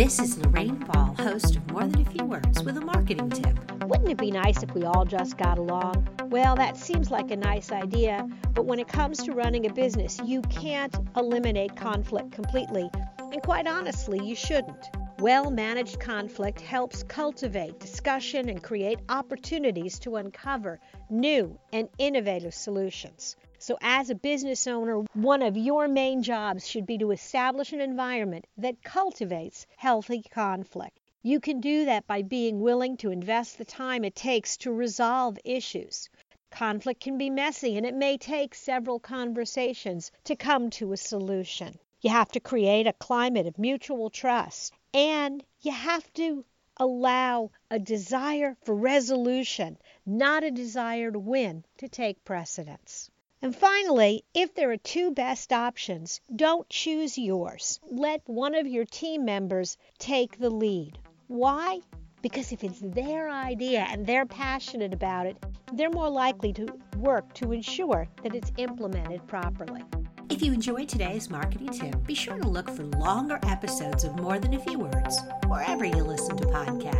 This is Lorraine Ball, host of More Than a Few Words, with a marketing tip. Wouldn't it be nice if we all just got along? Well, that seems like a nice idea, but when it comes to running a business, you can't eliminate conflict completely. And quite honestly, you shouldn't. Well managed conflict helps cultivate discussion and create opportunities to uncover new and innovative solutions. So, as a business owner, one of your main jobs should be to establish an environment that cultivates healthy conflict. You can do that by being willing to invest the time it takes to resolve issues. Conflict can be messy and it may take several conversations to come to a solution. You have to create a climate of mutual trust and you have to allow a desire for resolution, not a desire to win, to take precedence. And finally, if there are two best options, don't choose yours. Let one of your team members take the lead. Why? Because if it's their idea and they're passionate about it, they're more likely to work to ensure that it's implemented properly. If you enjoyed today's marketing tip, be sure to look for longer episodes of More Than a Few Words wherever you listen to podcasts.